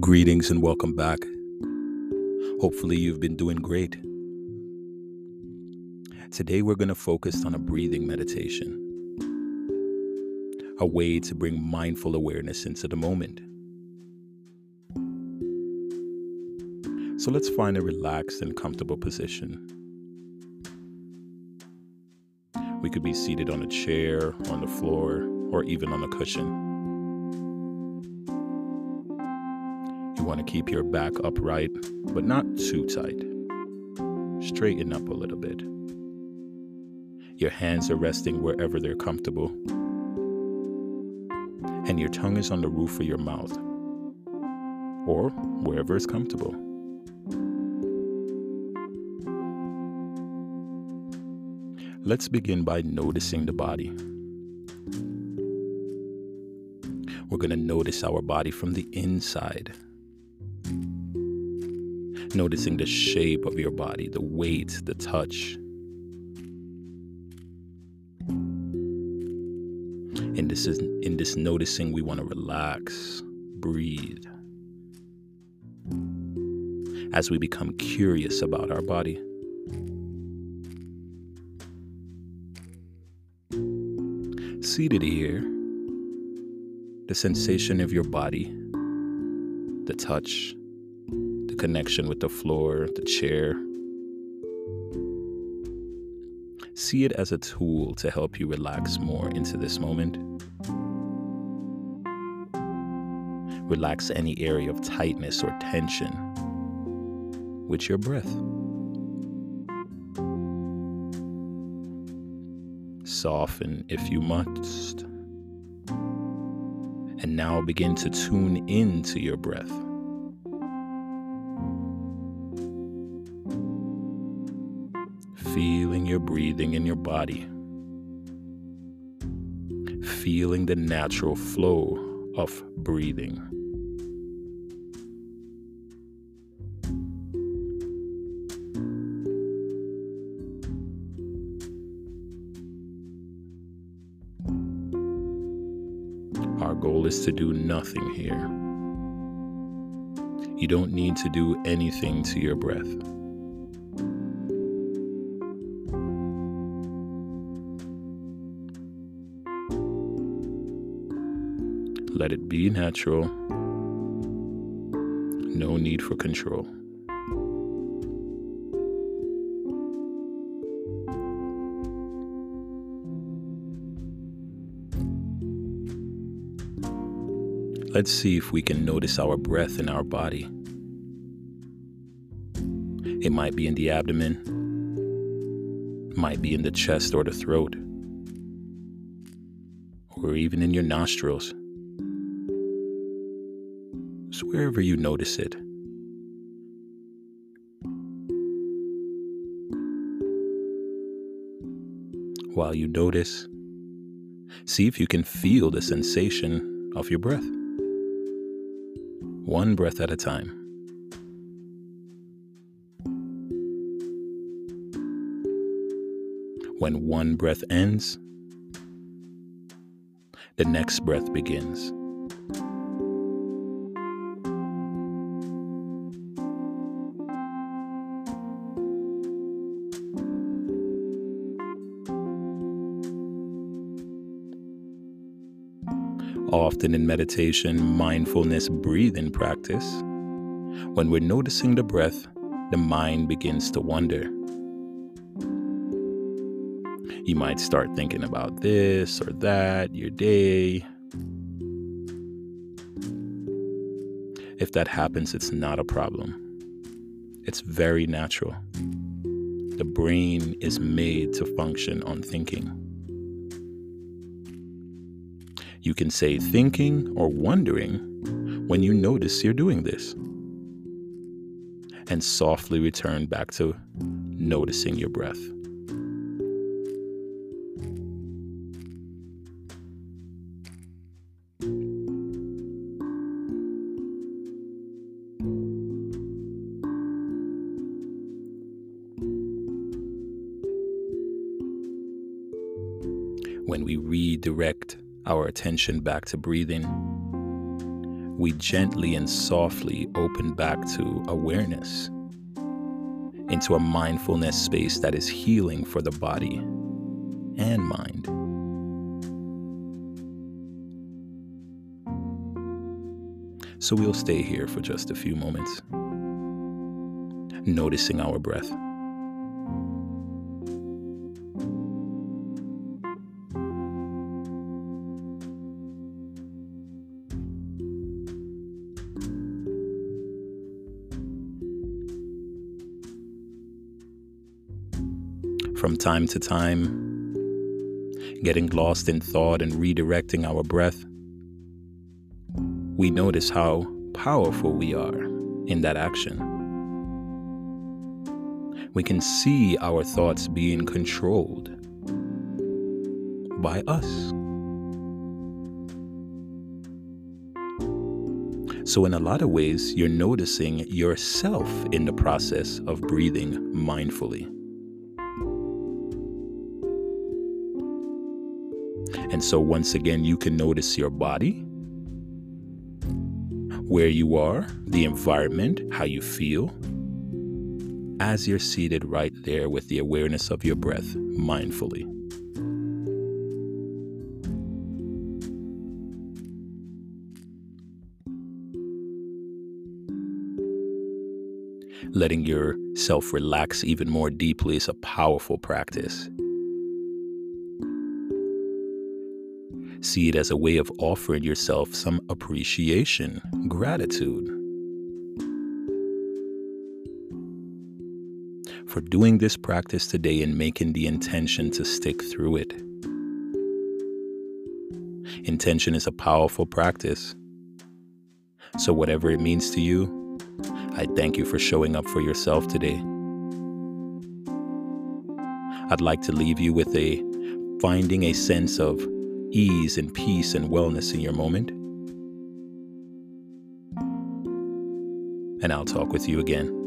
Greetings and welcome back. Hopefully, you've been doing great. Today, we're going to focus on a breathing meditation, a way to bring mindful awareness into the moment. So, let's find a relaxed and comfortable position. We could be seated on a chair, on the floor, or even on a cushion. Want to keep your back upright, but not too tight. Straighten up a little bit. Your hands are resting wherever they're comfortable. And your tongue is on the roof of your mouth, or wherever is comfortable. Let's begin by noticing the body. We're going to notice our body from the inside noticing the shape of your body, the weight, the touch. In this, is, in this noticing, we want to relax, breathe. As we become curious about our body. Seated here, the sensation of your body, the touch, connection with the floor, the chair. See it as a tool to help you relax more into this moment. Relax any area of tightness or tension with your breath. Soften if you must. And now begin to tune into your breath. Feeling your breathing in your body, feeling the natural flow of breathing. Our goal is to do nothing here. You don't need to do anything to your breath. Let it be natural. No need for control. Let's see if we can notice our breath in our body. It might be in the abdomen, might be in the chest or the throat, or even in your nostrils. Wherever you notice it. While you notice, see if you can feel the sensation of your breath. One breath at a time. When one breath ends, the next breath begins. Often in meditation, mindfulness, breathing practice, when we're noticing the breath, the mind begins to wander. You might start thinking about this or that, your day. If that happens, it's not a problem. It's very natural. The brain is made to function on thinking. You can say thinking or wondering when you notice you're doing this. And softly return back to noticing your breath. When we redirect our attention back to breathing, we gently and softly open back to awareness, into a mindfulness space that is healing for the body and mind. So we'll stay here for just a few moments, noticing our breath. From time to time, getting lost in thought and redirecting our breath, we notice how powerful we are in that action. We can see our thoughts being controlled by us. So, in a lot of ways, you're noticing yourself in the process of breathing mindfully. And so, once again, you can notice your body where you are, the environment, how you feel, as you're seated right there with the awareness of your breath mindfully. Letting yourself relax even more deeply is a powerful practice. See it as a way of offering yourself some appreciation, gratitude for doing this practice today and making the intention to stick through it. Intention is a powerful practice. So, whatever it means to you, I thank you for showing up for yourself today. I'd like to leave you with a finding a sense of ease and peace and wellness in your moment. And I'll talk with you again.